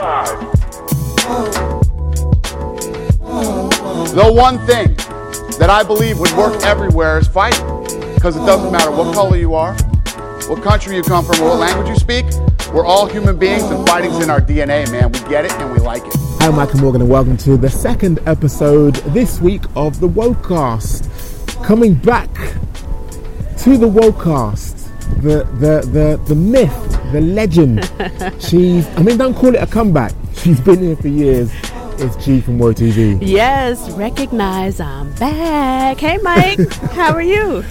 The one thing that I believe would work everywhere is fighting. Because it doesn't matter what color you are, what country you come from, or what language you speak. We're all human beings, and fighting's in our DNA, man. We get it and we like it. Hi, I'm Michael Morgan, and welcome to the second episode this week of the Wokecast. Coming back to the Wokecast, the the the the myth, the legend. She's, I mean, don't call it a comeback. She's been here for years. It's G from Woe TV. Yes, recognize I'm back. Hey, Mike, how are you?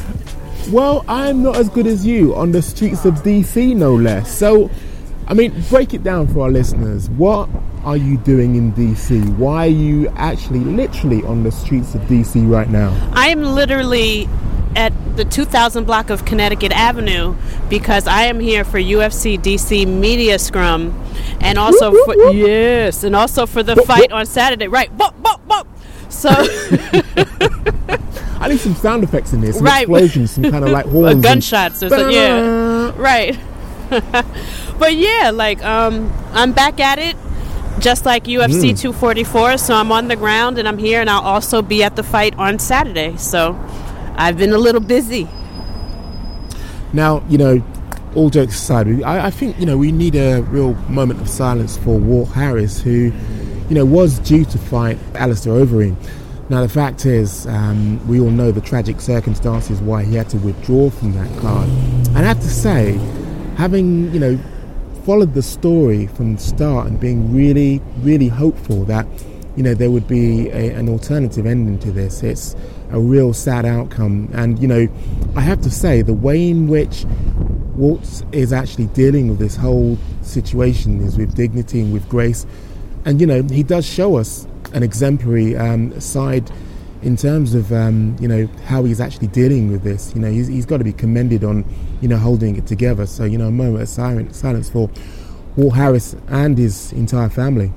Well, I'm not as good as you on the streets of DC, no less. So, I mean, break it down for our listeners. What are you doing in DC? Why are you actually literally on the streets of DC right now? I am literally at the 2000 block of Connecticut Avenue because I am here for UFC DC Media Scrum and also for yes, and also for the fight on Saturday. Right. Bop, bop, bop. So I need some sound effects in there, some Right. explosions, some kind of like horns. and- gunshots or something. Yeah. Right. but yeah, like um I'm back at it just like UFC 244, so I'm on the ground and I'm here and I'll also be at the fight on Saturday. So I've been a little busy. Now, you know, all jokes aside, I, I think, you know, we need a real moment of silence for Walt Harris, who, you know, was due to fight Alistair Overeem. Now, the fact is, um, we all know the tragic circumstances why he had to withdraw from that card. And I have to say, having, you know, followed the story from the start and being really, really hopeful that, you know, there would be a, an alternative ending to this, it's a real sad outcome. And, you know, I have to say, the way in which Walt is actually dealing with this whole situation is with dignity and with grace. And, you know, he does show us an exemplary um, side in terms of, um, you know, how he's actually dealing with this. You know, he's, he's got to be commended on, you know, holding it together. So, you know, a moment of silence, silence for Walt Harris and his entire family.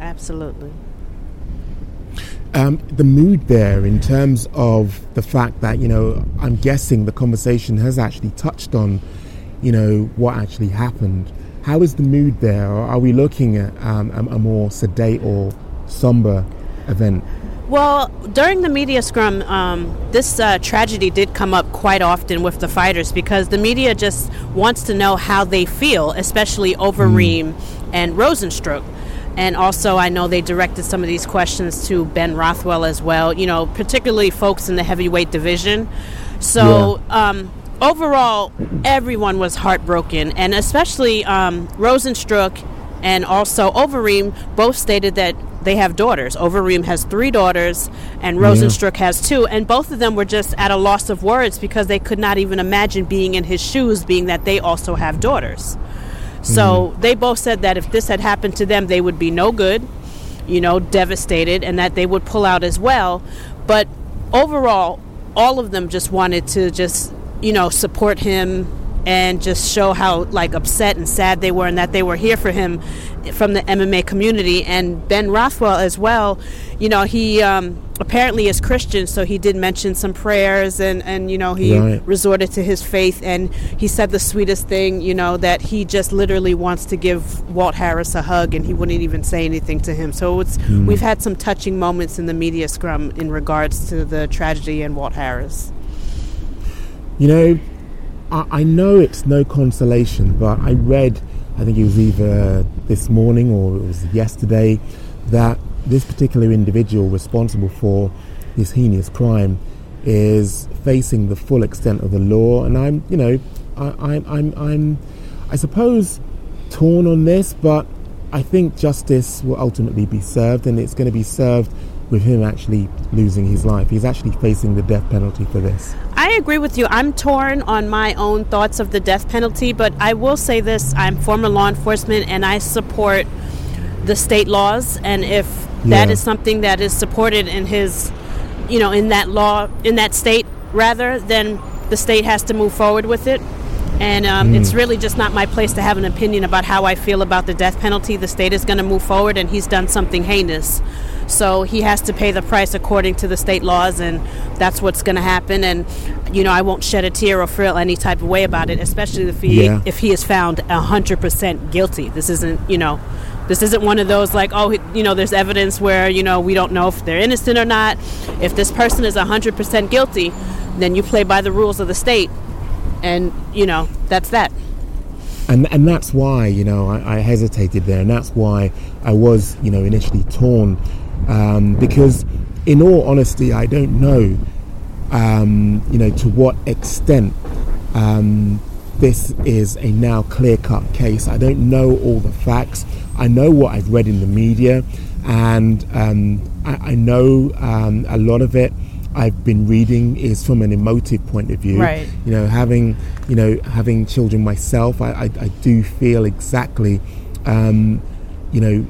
Absolutely. Um, the mood there, in terms of the fact that you know, I'm guessing the conversation has actually touched on, you know, what actually happened. How is the mood there? Or are we looking at um, a, a more sedate or somber event? Well, during the media scrum, um, this uh, tragedy did come up quite often with the fighters because the media just wants to know how they feel, especially Overeem and Rozenstruik. And also, I know they directed some of these questions to Ben Rothwell as well, you know, particularly folks in the heavyweight division. So, um, overall, everyone was heartbroken, and especially um, Rozenstruik and also Overeem both stated that they have daughters. Overeem has three daughters, and Rozenstruik has two, and both of them were just at a loss of words because they could not even imagine being in his shoes, being that they also have daughters. So they both said that if this had happened to them, they would be no good, you know, devastated, and that they would pull out as well. But overall, all of them just wanted to just, you know, support him and just show how like upset and sad they were and that they were here for him from the MMA community and Ben Rothwell as well you know he um, apparently is Christian so he did mention some prayers and and you know he Right. resorted to his faith and he said the sweetest thing you know that he just literally wants to give Walt Harris a hug and he wouldn't even say anything to him. So it's hmm. we've had some touching moments in the media scrum in regards to the tragedy and Walt Harris. You know, I, I know it's no consolation, but I read, I think it was either this morning or it was yesterday, that this particular individual responsible for this heinous crime is facing the full extent of the law. And I'm, you know, I, I'm, I'm, I'm, I suppose, torn on this, but I think justice will ultimately be served, and it's going to be served with him actually losing his life. He's actually facing the death penalty for this. I agree with you. I'm torn on my own thoughts of the death penalty, but I will say this I'm former law enforcement and I support the state laws. And if that Yeah. is something that is supported in his, you know, in that law, in that state rather, then the state has to move forward with it. And um, mm. it's really just not my place to have an opinion about how I feel about the death penalty. The state is going to move forward, and he's done something heinous. So he has to pay the price according to the state laws, and that's what's going to happen. And you know, I won't shed a tear or feel any type of way about it, especially if he yeah. if he is found hundred percent guilty. This isn't you know, this isn't one of those like oh you know, there's evidence where you know we don't know if they're innocent or not. If this person is hundred percent guilty, then you play by the rules of the state, and you know that's that. And and that's why you know I, I, hesitated there, and that's why I was you know initially torn. Um, because, in all honesty, I don't know, um, you know, to what extent um, this is a now clear-cut case. I don't know all the facts. I know what I've read in the media, and um, I, I, know um, a lot of it. I've been reading is from an emotive point of view. Right. You know, having you know having children myself, I, I, I do feel exactly, um, you know,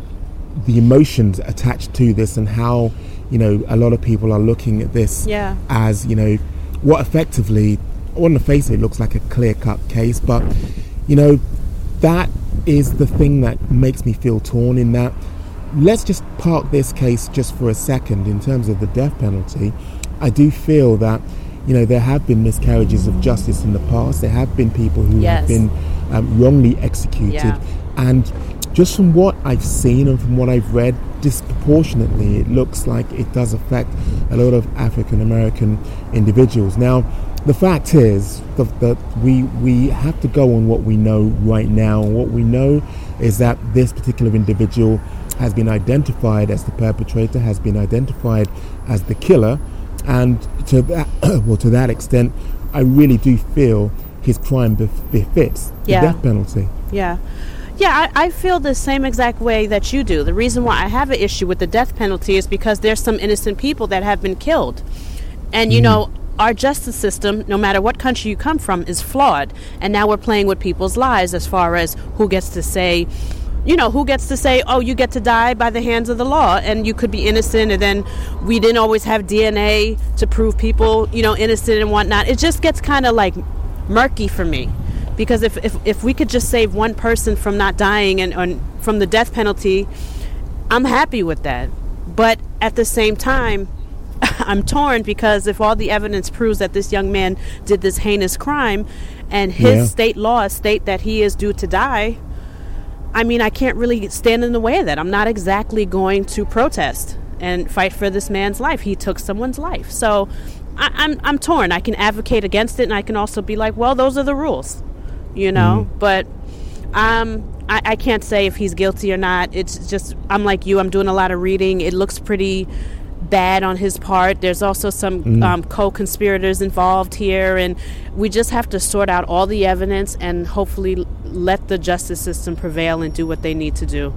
the emotions attached to this and how you know a lot of people are looking at this yeah. as you know what effectively on the face of it looks like a clear cut case but you know that is the thing that makes me feel torn in that let's just park this case just for a second in terms of the death penalty i do feel that you know there have been miscarriages of justice in the past there have been people who yes. have been um, wrongly executed yeah. and just from what I've seen and from what I've read, disproportionately, it looks like it does affect a lot of African American individuals. Now, the fact is that, we we have to go on what we know right now. What we know is that this particular individual has been identified as the perpetrator, has been identified as the killer, and to that well to that extent, I really do feel his crime befits yeah. the death penalty. Yeah. Yeah, I, I, feel the same exact way that you do. The reason why I have an issue with the death penalty is because there's some innocent people that have been killed. And, you mm. know, our justice system, no matter what country you come from, is flawed. And now we're playing with people's lives as far as who gets to say, you know, who gets to say, oh, you get to die by the hands of the law and you could be innocent. And then we didn't always have DNA to prove people, you know, innocent and whatnot. It just gets kind of like murky for me because if, if, if we could just save one person from not dying and, and from the death penalty i'm happy with that. But at the same time i'm torn because if all the evidence proves that this young man did this heinous crime and his yeah. state laws state that he is due to die i mean i can't really stand in the way of that. I'm not exactly going to protest and fight for this man's life. He took someone's life. So I, I'm, I'm torn. I can advocate against it, and I can also be like, well, those are the rules you know. Mm-hmm. But um, I, I, can't say if he's guilty or not. It's just I'm like you. I'm doing a lot of reading. It looks pretty bad on his part. There's also some mm. um, co-conspirators involved here, and we just have to sort out all the evidence and hopefully let the justice system prevail and do what they need to do,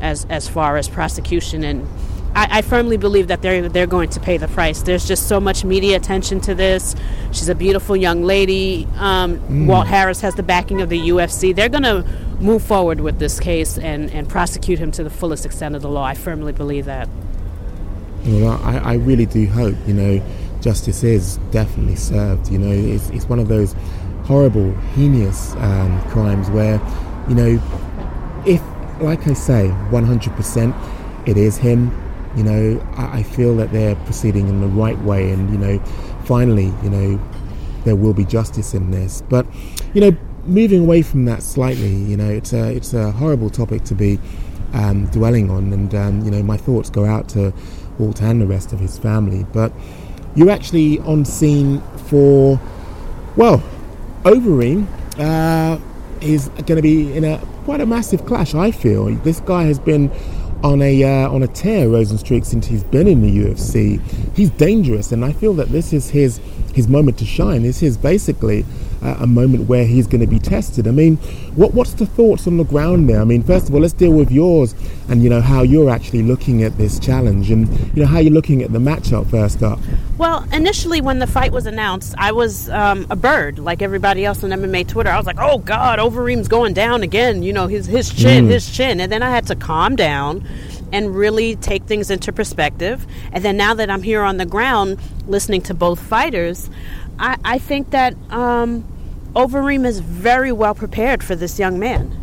as as far as prosecution and I, I, firmly believe that they're they're going to pay the price. There's just so much media attention to this. She's a beautiful young lady. Um, mm. Walt Harris has the backing of the UFC. They're going to move forward with this case and, and prosecute him to the fullest extent of the law. I firmly believe that. Well, I, I really do hope. You know, justice is definitely served. You know, it's, it's one of those horrible, heinous um, crimes where, you know, if, like I say, 100%, it is him you know, I, feel that they're proceeding in the right way, and you know, finally, you know, there will be justice in this. But you know, moving away from that slightly, you know, it's a it's a horrible topic to be um, dwelling on, and um, you know, my thoughts go out to Walt and the rest of his family. But you're actually on scene for, well, Overeem uh, is going to be in a quite a massive clash. I feel this guy has been on a uh, on a tear, Rozenstruik, since he's been in the UFC. He's dangerous, and I feel that this is his his moment to shine. This is basically uh, a moment where he's going to be tested. I mean, what what's the thoughts on the ground there? I mean, first of all, let's deal with yours, and you know how you're actually looking at this challenge, and you know how you're looking at the matchup first up. Well, initially when the fight was announced, I was um, a bird, like everybody else on MMA Twitter. I was like, "Oh God, Overeem's going down again." You know, his his chin, mm. his chin, and then I had to calm down and really take things into perspective. And then now that I'm here on the ground listening to both fighters, I, I think that um, Overeem is very well prepared for this young man.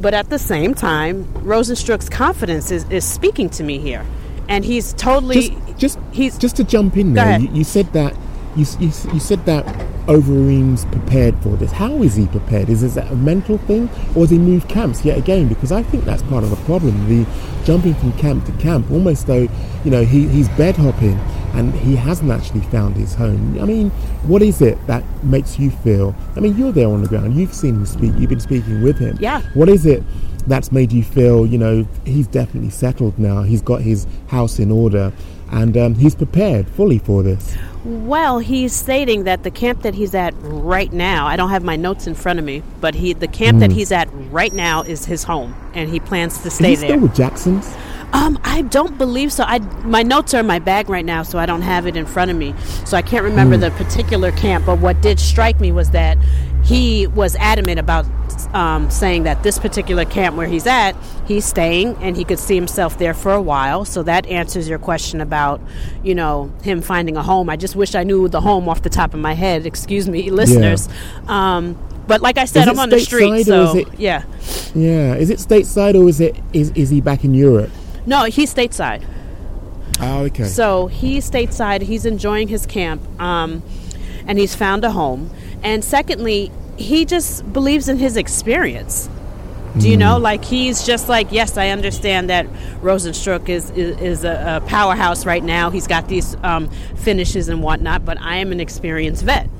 But at the same time, Rozenstruik's confidence is, is speaking to me here. And he's totally. Just, just, he's, just to jump in there, you, you said that you, you, you said that Overeem's prepared for this. How is he prepared? Is, is that a mental thing, or has he moved camps yet again? Because I think that's part of the problem. The jumping from camp to camp, almost though you know he, he's bed hopping and he hasn't actually found his home. I mean, what is it that makes you feel? I mean, you're there on the ground. You've seen him speak. You've been speaking with him. Yeah. What is it that's made you feel? You know, he's definitely settled now. He's got his house in order, and um, he's prepared fully for this. Well, he's stating that the camp that he's at right now, I don't have my notes in front of me, but he the camp that he's at right now is his home and he plans to Is stay he there. still with Jackson's? Um, I don't believe so. I my notes are in my bag right now, so I don't have it in front of me. So I can't remember the particular camp. But what did strike me was that he was adamant about um, saying that this particular camp where he's at, he's staying and he could see himself there for a while. So that answers your question about, you know, him finding a home. I just wish I knew the home off the top of my head. Excuse me, listeners. Um, but like I said, I'm on the street, so it- yeah. Yeah. Is it stateside or is it is, is he back in Europe? No, he's stateside. Oh, okay. So he's stateside. He's enjoying his camp, um, and he's found a home. And secondly, he just believes in his experience. Do you know? Like he's just like, yes, I understand that Rozenstruik is is, is a, a powerhouse right now. He's got these um, finishes and whatnot, but I am an experienced vet,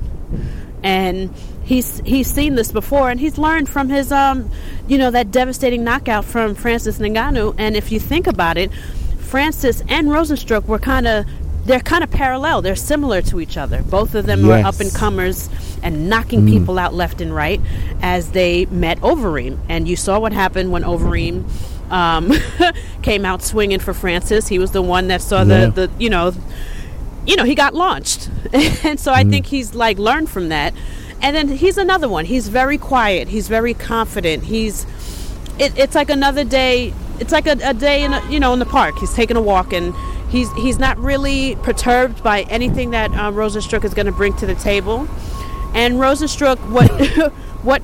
and he's he's seen this before, and he's learned from his um, you know, that devastating knockout from Francis Ngannou. And if you think about it, Francis and Rozenstruik were kind of they're kind of parallel. They're similar to each other. Both of them were up and comers and knocking people out left and right as they met Overeem. And you saw what happened when Overeem um, came out swinging for Francis. He was the one that saw Yeah. the, the you know you know he got launched, and so I think he's like learned from that. And then he's another one. He's very quiet. He's very confident. He's it, it's like another day. It's like a, a day in a, you know in the park. He's taking a walk and he's he's not really perturbed by anything that um, Rozenstruik is going to bring to the table. And Rozenstruik, what what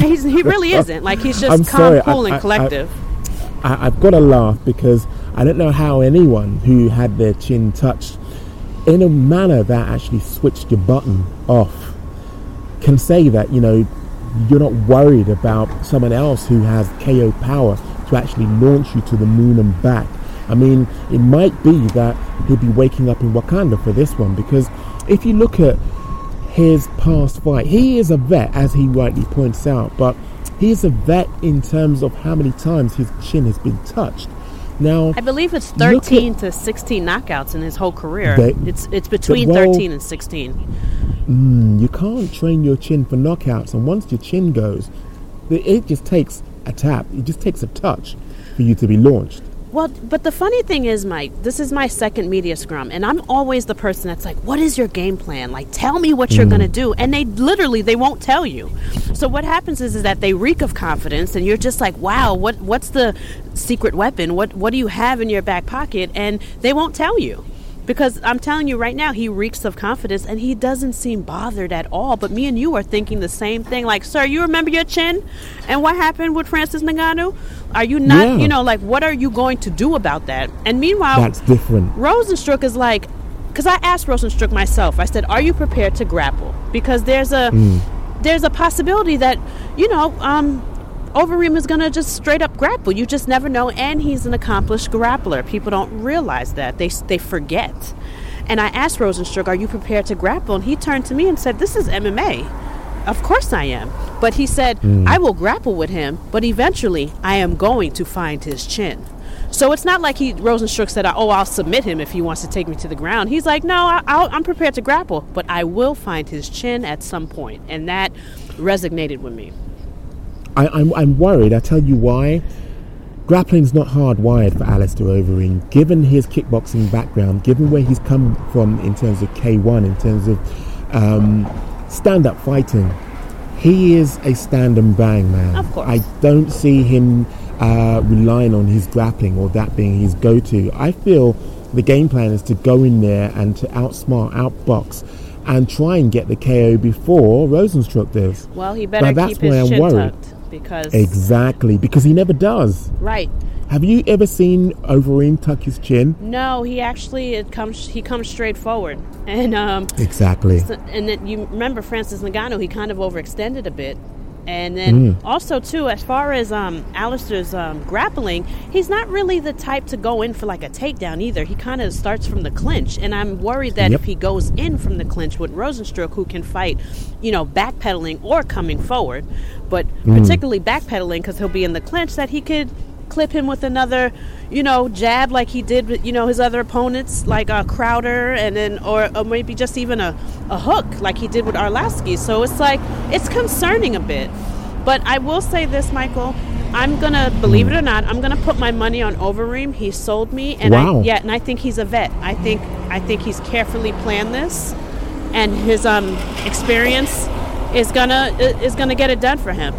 he's, he really isn't like he's just I'm calm, sorry, I- cool, and I- I- collective. I, I've got to laugh because I don't know how anyone who had their chin touched in a manner that actually switched your button off can say that, you know, you're not worried about someone else who has KO power to actually launch you to the moon and back. I mean, it might be that he'll be waking up in Wakanda for this one because if you look at his past fight, he is a vet, as he rightly points out, but he is a vet in terms of how many times his chin has been touched. Now, I believe it's Look at- 13 to 16 knockouts in his whole career. They- it's it's between well- 13 and 16. Hmm, you can't train your chin for knockouts, and once your chin goes, it just takes a tap, it just takes a touch for you to be launched. Well, but the funny thing is, Mike, this is my second media scrum, and I'm always the person that's like, "What is your game plan? Like, tell me what you're Mm. gonna do." And they literally they won't tell you. So what happens is, is that they reek of confidence, and you're just like, "Wow, what what's the secret weapon? What what do you have in your back pocket?" And they won't tell you. Because I'm telling you right now, he reeks of confidence and he doesn't seem bothered at all. But me and you are thinking the same thing. Like, sir, you remember your chin and what happened with Francis Ngannou? Are you not, Yeah. you know, like, what are you going to do about that? And meanwhile, That's different. Rozenstruik is like, because I asked Rozenstruik myself, I said, "Are you prepared to grapple?" Because there's a there's a possibility that you know um, Overeem is going to just straight up grapple. You just never know, and he's an accomplished grappler. People don't realize that they they forget. And I asked Rozenstruik, "Are you prepared to grapple?" And he turned to me and said, "This is MMA." Of course I am. But he said, hmm. I will grapple with him, but eventually I am going to find his chin. So it's not like he Rozenstruik said, "Oh, I'll submit him if he wants to take me to the ground." He's like, "No, I, I'll, I'm prepared to grapple, but I will find his chin at some point," and that resonated with me. I, I'm, I'm worried. I tell you why. Grappling's not hardwired for Alistair Overeem. Given his kickboxing background, given where he's come from in terms of K1, in terms of um, stand-up fighting, he is a stand and bang man. Of course. I don't see him uh, relying on his grappling or that being his go-to. I feel the game plan is to go in there and to outsmart, outbox and try and get the KO before Rozenstruik does. Well, he better that's keep his why I'm worried. tucked because Exactly, because he never does. right. Have you ever seen Overeem tuck his chin? No, he actually it comes he comes straight forward, and um, Exactly. so- and then you remember Francis Ngannou, he kind of overextended a bit. And then Mm. also too, as far as um, Alistair's um, grappling, he's not really the type to go in for like a takedown either. He kind of starts from the clinch, and I'm worried that Yep. if he goes in from the clinch with Rozenstruik, who can fight, you know, backpedaling or coming forward, but Mm. particularly backpedaling because he'll be in the clinch, that he could clip him with another, you know, jab like he did with you know his other opponents like uh, Crowder, and then or, or maybe just even a, a hook like he did with Arlovski. So it's like it's concerning a bit. But I will say this, Michael. I'm gonna believe it or not. I'm gonna put my money on Overeem. He sold me, and Wow. I, yeah, and I think he's a vet. I think I think he's carefully planned this, and his um experience is gonna is gonna get it done for him.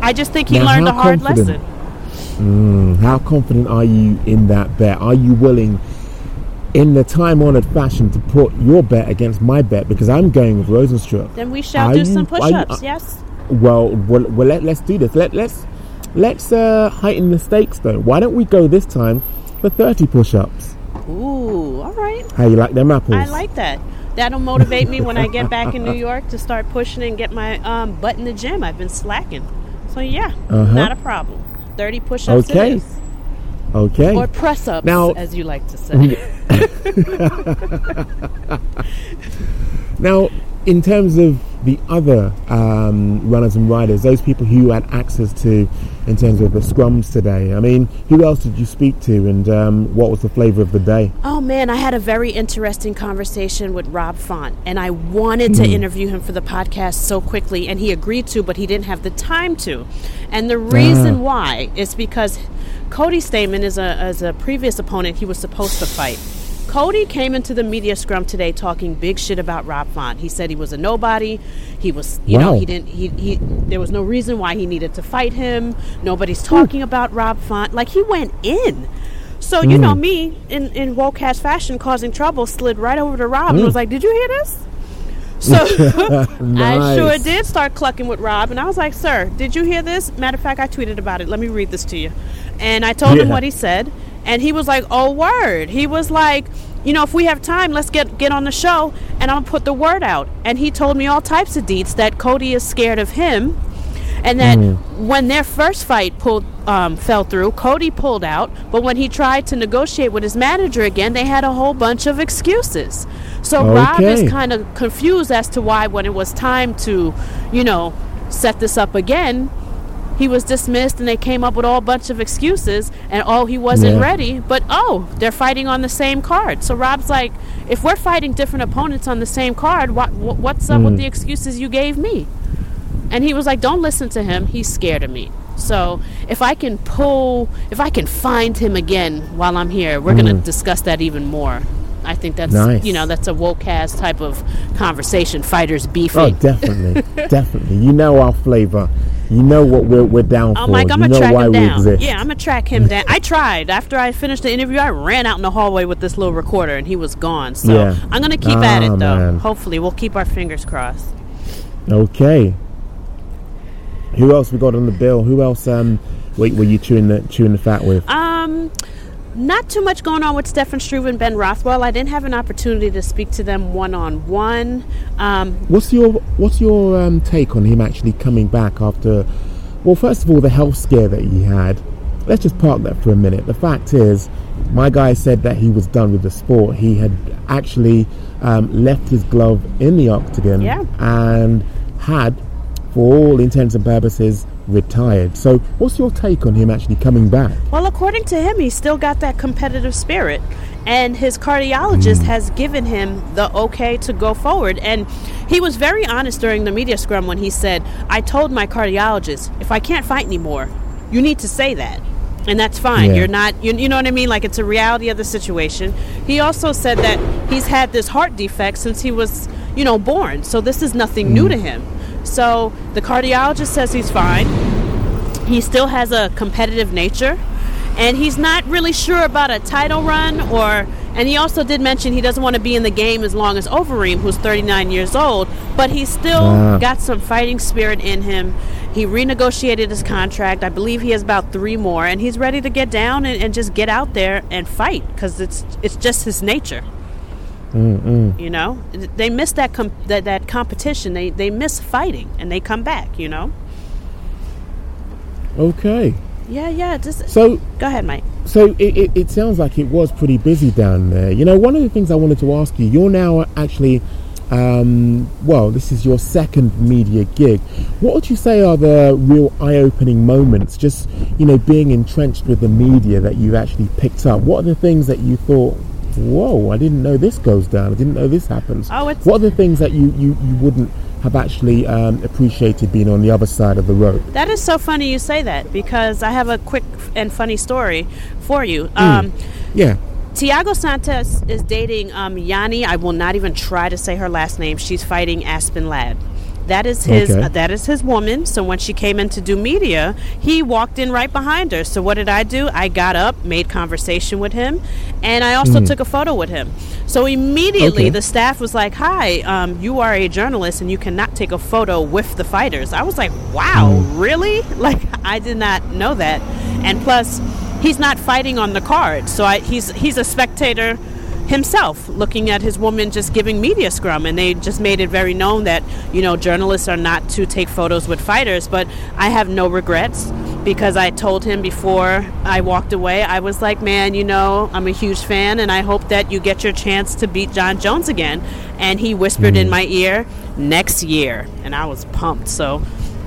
I just think he Now, learned a hard confident- lesson. How confident are you in that bet? Are you willing, in the time honored fashion, to put your bet against my bet? Because I'm going with Rozenstruik. Then we shall Are do you- some push-ups. uh, yes. Well, well, well let, let's do this. Let, let's let's uh, heighten the stakes, though. Why don't we go this time for 30 push ups? Ooh, all right. How you like them apples? I like that. That'll motivate me when I get back in New York to start pushing and get my um, butt in the gym. I've been slacking. So yeah, Uh-huh. not a problem. Thirty push-ups Okay. Okay. or press-ups, Now- as you like to say. Now, in terms of the other um, runners and riders, those people who you had access to in terms of the scrums today, I mean, who else did you speak to and um, what was the flavour of the day? Oh man, I had a very interesting conversation with Rob Font, and I wanted to interview him for the podcast so quickly, and he agreed to, but he didn't have the time to. And the reason Ah. why is because Cody Stamann is a, is a previous opponent he was supposed to fight. Cody came into the media scrum today talking big shit about Rob Font. He said he was a nobody. He was, you know, he didn't. He, he there was no reason why he needed to fight him. Nobody's talking about Rob Font. Like he went in. So you know hmm. me in in woke ass fashion, causing trouble, slid right over to Rob and hmm. was like, "Did you hear this?" So I sure did start clucking with Rob, and I was like, "Sir, did you hear this?" Matter of fact, I tweeted about it. Let me read this to you. And I told him what he said, and he was like, "Oh, word." He was like, "You know, if we have time, let's get get on the show, and I'm gonna put the word out." And he told me all types of deets that Cody is scared of him, and that when their first fight pulled um, fell through, Cody pulled out. But when he tried to negotiate with his manager again, they had a whole bunch of excuses. So Rob is kind of confused as to why, when it was time to, you know, set this up again, he was dismissed and they came up with all bunch of excuses and oh he wasn't Yeah. ready but oh they're fighting on the same card so rob's like if we're fighting different opponents on the same card what, what what's up with hmm. the excuses you gave me and he was like don't listen to him he's scared of me so if i can pull if i can find him again while i'm here we're going to hmm. discuss that even more i think that's Nice. you know that's a woke ass type of conversation fighters beefing. Oh, definitely, definitely. You know our flavour. You know what we're, we're down I'm for. like, I'm you gonna track him down. Yeah, I'm gonna track him down. I tried. After I finished the interview, I ran out in the hallway with this little recorder, and he was gone. So Yeah. I'm gonna keep at Ah, it, though. man. Hopefully, we'll keep our fingers crossed. Okay. Who else we got on the bill? Who else um, were, were you chewing the chewing the fat with? Um, not too much going on with Stefan Struve and Ben Rothwell. I didn't have an opportunity to speak to them one on one. Um, What's your What's your um, take on him actually coming back after? Well, first of all, the health scare that he had. Let's just park that for a minute. The fact is, my guy said that he was done with the sport. He had actually um, left his glove in the octagon Yeah. and had, for all intents and purposes, retired. So, what's your take on him actually coming back? Well, according to him, he's still got that competitive spirit. And his cardiologist hmm. has given him the okay to go forward. And he was very honest during the media scrum when he said, I told my cardiologist, if I can't fight anymore, you need to say that. And that's fine. Yeah. You're not, you, you know what I mean? Like it's a reality of the situation. He also said that he's had this heart defect since he was, you know, born. So this is nothing new hmm. to him. So the cardiologist says he's fine he still has a competitive nature and he's not really sure about a title run or And he also did mention he doesn't want to be in the game as long as Overeem, who's 39 years old, but he's still Ah. got some fighting spirit in him. He renegotiated his contract. I believe he has about three more, and he's ready to get down and, and just get out there and fight because it's it's just his nature. You know, they miss that com- that that competition. They they miss fighting, and they come back. You know. Okay. Yeah, yeah. Just So go ahead, Mike. So it, it, it sounds like it was pretty busy down there. You know, one of the things I wanted to ask you, you're now actually, um, well, this is your second media gig. What would you say are the real eye opening moments, just, you know, being entrenched with the media that you actually picked up? What are the things that you thought, whoa, I didn't know this goes down, I didn't know this happens? Oh, it's- what are the things that you, you, you wouldn't have actually um, appreciated being on the other side of the road? That is so funny you say that because I have a quick and funny story for you. Um, Yeah. Thiago Santos is dating um, Yanni. I will not even try to say her last name. She's fighting Aspen Ladd. That is his. Okay. Uh, that is his woman. So when she came in to do media, he walked in right behind her. So what did I do? I got up, made conversation with him, and I also took a photo with him. So immediately Okay. the staff was like, "Hi, um, you are a journalist, and you cannot take a photo with the fighters." I was like, "Wow, really? Like I did not know that." And plus, he's not fighting on the card, so I, he's he's a spectator himself looking at his woman just giving media scrum. And they just made it very known that you know journalists are not to take photos with fighters. But i have no regrets because i told him before i walked away i was like man you know i'm a huge fan and i hope that you get your chance to beat jon jones again. And he whispered in mm. my ear next year. And i was pumped. So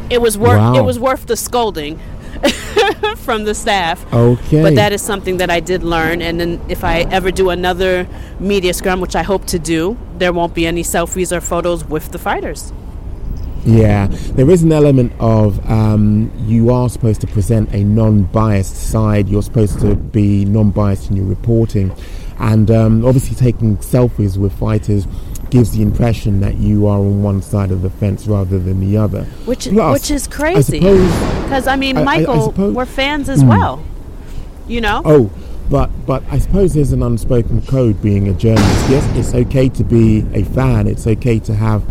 it was worth Wow. it was worth the scolding from the staff Okay. but that is something that I did learn. And then if I ever do another media scrum, which I hope to do, there won't be any selfies or photos with the fighters. Yeah, there is an element of um, you are supposed to present a non-biased side. You're supposed to be non-biased in your reporting, and um, obviously taking selfies with fighters gives the impression that you are on one side of the fence rather than the other. Which Plus, which is crazy. Because I mean, I- I- I Michael, suppose- we're fans as well. You know. Oh, but but I suppose there's an unspoken code being a journalist. Yes, it's okay to be a fan. It's okay to have.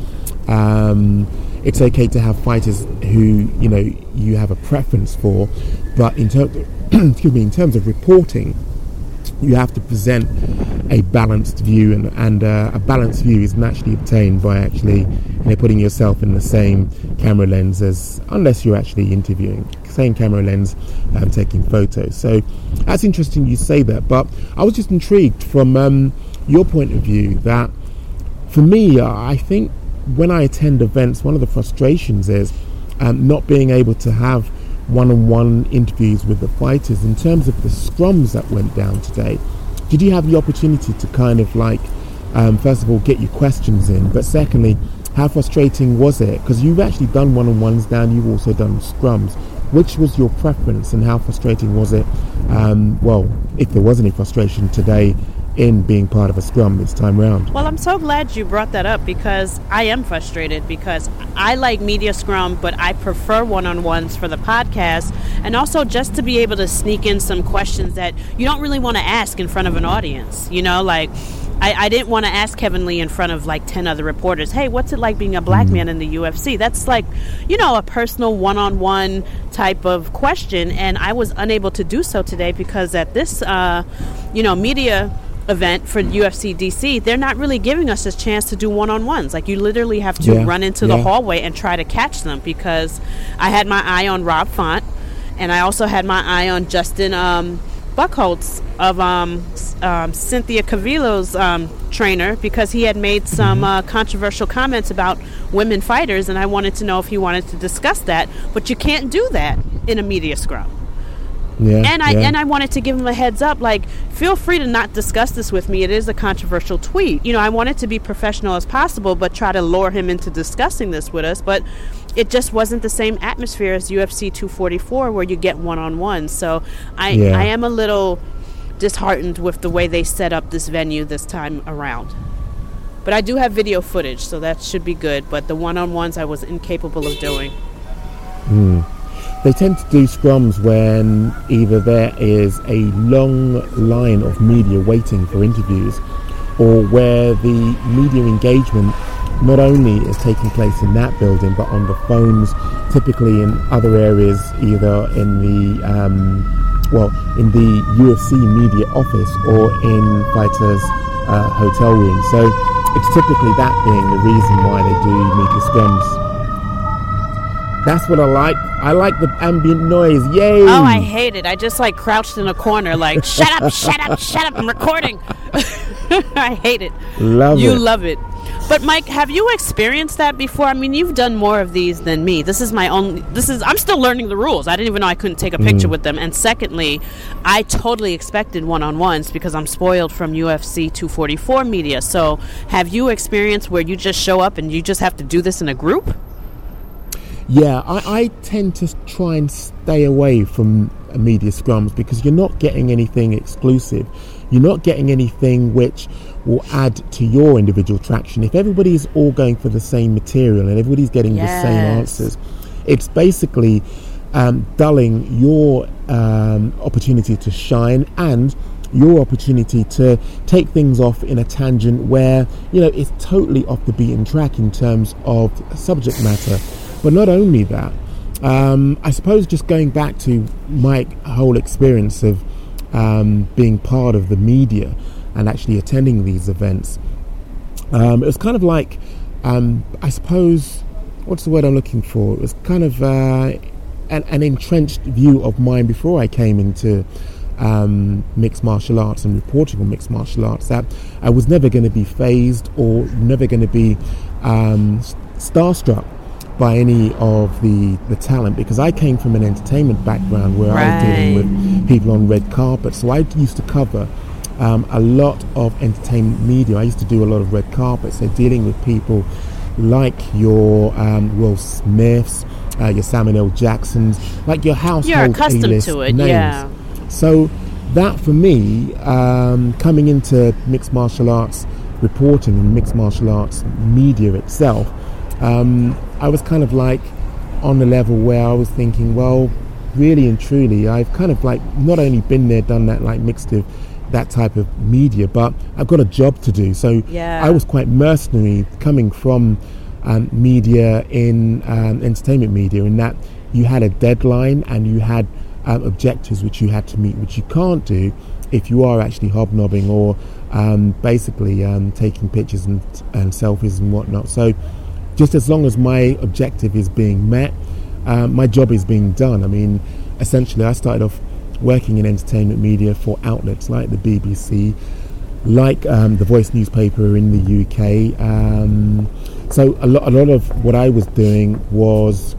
Um, it's okay to have fighters who you know you have a preference for, but in terms, excuse me, in terms of reporting, you have to present a balanced view, and, and uh, a balanced view is naturally obtained by actually you know, putting yourself in the same camera lens as, unless you're actually interviewing, same camera lens, um, taking photos. So that's interesting you say that, but I was just intrigued from um, your point of view that for me, uh, I think when I attend events, one of the frustrations is um, not being able to have one-on-one interviews with the fighters. In terms of the scrums that went down today, did you have the opportunity to kind of like, um, first of all, get your questions in, but secondly, how frustrating was it? Because you've actually done one-on-ones down, you've also done scrums. Which was your preference, and how frustrating was it? Um, well, if there was any frustration today in being part of a scrum this time round. Well, I'm so glad you brought that up because I am frustrated because I like Media Scrum, but I prefer one on ones for the podcast and also just to be able to sneak in some questions that you don't really want to ask in front of an audience. You know, like I, I didn't want to ask Kevin Lee in front of like 10 other reporters, hey, what's it like being a black man in the UFC? That's like, you know, a personal one on one type of question. And I was unable to do so today because at this, uh, you know, media event for UFC DC, they're not really giving us a chance to do one on ones. Like you literally have to Yeah, run into the hallway and try to catch them because I had my eye on Rob Font and I also had my eye on Justin um, Buchholz of um, um, Cynthia Calvillo's um, trainer because he had made some uh, controversial comments about women fighters and I wanted to know if he wanted to discuss that. But you can't do that in a media scrum Yeah, and I yeah. and I wanted to give him a heads up, like feel free to not discuss this with me. It is a controversial tweet. You know, I wanted to be professional as possible, but try to lure him into discussing this with us. But it just wasn't the same atmosphere as UFC 244, where you get one on one. So I Yeah. I am a little disheartened with the way they set up this venue this time around. But I do have video footage, so that should be good. But the one on ones I was incapable of doing. Hmm. They tend to do scrums when either there is a long line of media waiting for interviews or where the media engagement not only is taking place in that building but on the phones, typically in other areas, either in the um, well in the UFC media office or in fighters' uh, hotel room. So it's typically that being the reason why they do media scrums. That's what I like. I like the ambient noise. Yay! Oh, I hate it. I just like crouched in a corner, like shut up, shut up, shut up. I'm recording. I hate it. Love you it. love it. But Mike, have you experienced that before? I mean, you've done more of these than me. This is my only. This is. I'm still learning the rules. I didn't even know I couldn't take a picture mm. with them. And secondly, I totally expected one-on-ones because I'm spoiled from UFC 244 media. So, have you experienced where you just show up and you just have to do this in a group? Yeah, I, I tend to try and stay away from media scrums because you're not getting anything exclusive. You're not getting anything which will add to your individual traction. If everybody is all going for the same material and everybody's getting the same answers, it's basically um, dulling your um, opportunity to shine and your opportunity to take things off in a tangent where you know it's totally off the beaten track in terms of subject matter. But not only that, um, I suppose just going back to my whole experience of um, being part of the media and actually attending these events, um, it was kind of like, um, I suppose, what's the word I'm looking for? It was kind of uh, an, an entrenched view of mine before I came into um, mixed martial arts and reporting on mixed martial arts that I was never going to be phased or never going to be um, starstruck by any of the, the talent because I came from an entertainment background where I was dealing with people on red carpet. So I used to cover um, a lot of entertainment media. I used to do a lot of red carpet, so dealing with people like your um, Will Smiths, uh, your Samuel L. Jacksons, like your household You're accustomed to it, names. yeah. So that for me, um, coming into mixed martial arts reporting and mixed martial arts media itself, um, I was kind of like on the level where I was thinking, well, really and truly, I've kind of like not only been there, done that, like mixed with that type of media, but I've got a job to do. So Yeah. I was quite mercenary coming from um, media in um, entertainment media, in that you had a deadline and you had um, objectives which you had to meet, which you can't do if you are actually hobnobbing or um, basically um, taking pictures and, and selfies and whatnot. So just as long as my objective is being met, um, my job is being done. I mean, essentially, I started off working in entertainment media for outlets like the BBC, like um, the Voice newspaper in the UK. Um, so a lot, a lot of what I was doing was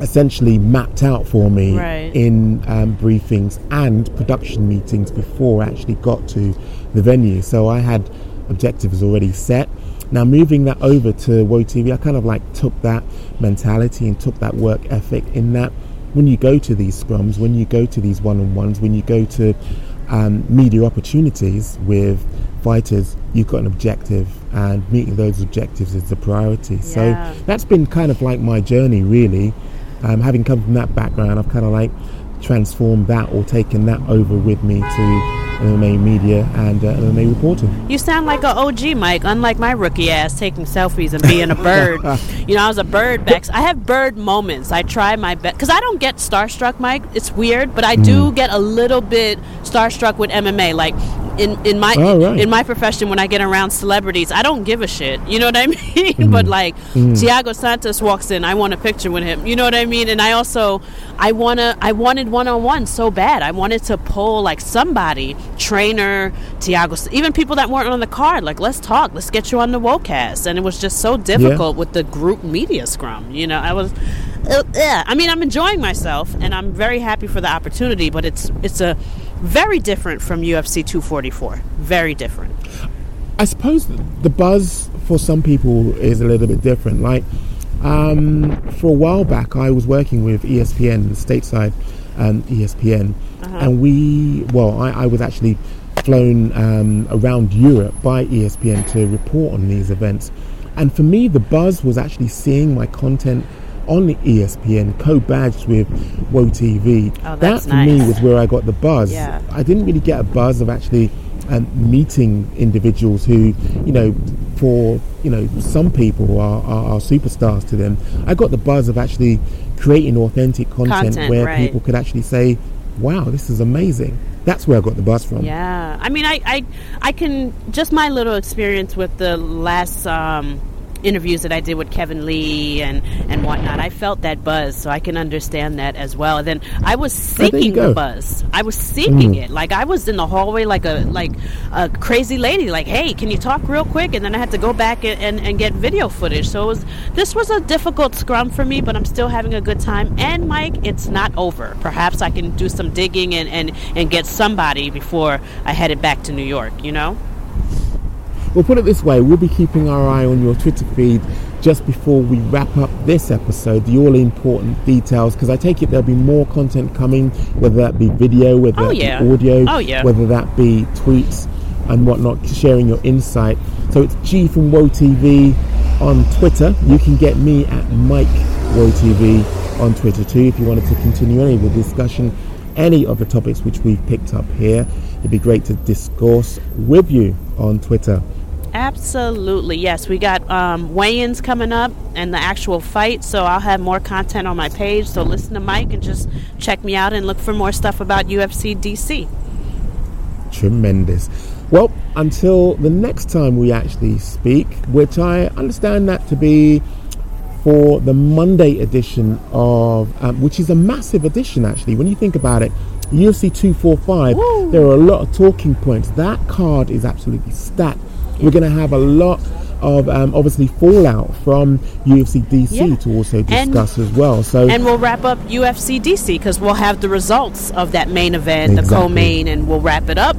essentially mapped out for me Right. in um, briefings and production meetings before I actually got to the venue. So I had objectives already set. Now moving that over to Woe TV, I kind of like took that mentality and took that work ethic in that when you go to these scrums, when you go to these one-on-ones, when you go to um, media opportunities with fighters, you've got an objective, and meeting those objectives is the priority. Yeah. So that's been kind of like my journey, really. Um, having come from that background, I've kind of like transformed that or taken that over with me to MMA media and uh, MMA reporting. You sound like an OG, Mike. Unlike my rookie ass taking selfies and being a bird. you know, I was a bird back. I have bird moments. I try my best because I don't get starstruck, Mike. It's weird, but I Mm. do get a little bit starstruck with MMA. Like in in my Oh, right. in my profession, when I get around celebrities, I don't give a shit. You know what I mean? but like Thiago Santos walks in, I want a picture with him. You know what I mean? And I also I wanna I wanted one on one so bad. I wanted to pull like somebody, trainer, Thiago, even people that weren't on the card. Like let's talk, let's get you on the WOCAST. And it was just so difficult with the group media scrum. You know, I was. Uh, yeah, I mean, I'm enjoying myself, and I'm very happy for the opportunity. But it's it's a very different from UFC 244. Very different. I suppose the buzz for some people is a little bit different. Like um, for a while back, I was working with ESPN, stateside um, ESPN, and we, well, I, I was actually flown um, around Europe by ESPN to report on these events. And for me, the buzz was actually seeing my content on the ESPN, co-badged with Woe TV. Oh, that for me was where I got the buzz. Yeah. I didn't really get a buzz of actually um, meeting individuals who, you know, for you know some people are, are, are superstars to them. I got the buzz of actually creating authentic content, Content, where right. people could actually say, "Wow, this is amazing." That's where I got the buzz from. Yeah, I mean, I, I, I can just my little experience with the last um, interviews that I did with Kevin Lee and and whatnot. I felt that buzz, so I can understand that as well. And then I was Oh, seeking go. the buzz. I was seeking Mm. it. Like I was in the hallway like a like a crazy lady. Like, hey, can you talk real quick? And then I had to go back and, and, and get video footage. So it was this was a difficult scrum for me, but I'm still having a good time. And Mike, it's not over. Perhaps I can do some digging and and, and get somebody before I headed back to New York. You know. We'll put it this way we'll be keeping our eye on your Twitter feed just before we wrap up this episode, the all important details, because I take it there'll be more content coming, whether that be video, whether Oh, that yeah. be audio, Oh, yeah. whether that be tweets and whatnot, sharing your insight. So it's G from Woe TV on Twitter. You can get me at Mike Woe TV on Twitter too if you wanted to continue any of the discussion, any of the topics which we've picked up here. It'd be great to discourse with you on Twitter. Absolutely, yes. We got um, weigh-ins coming up and the actual fight, so I'll have more content on my page. So listen to Mike and just check me out and look for more stuff about UFC DC. Tremendous. Well, until the next time we actually speak, which I understand that to be for the Monday edition of, um, which is a massive edition actually. When you think about it, UFC 245, Woo. there are a lot of talking points. That card is absolutely stacked. We're going to have a lot of um, obviously fallout from UFC DC Yeah. to also And- discuss as well. So And we'll wrap up UFC DC because we'll have the results of that main event, the co-main, and we'll wrap it up.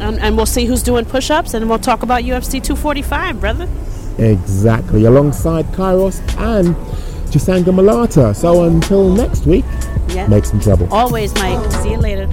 And, and we'll see who's doing push-ups, and we'll talk about UFC 245, brother. Exactly, alongside Kairos and Chisanga Malata. So until next week, Yeah. make some trouble. Always, Mike. See you later.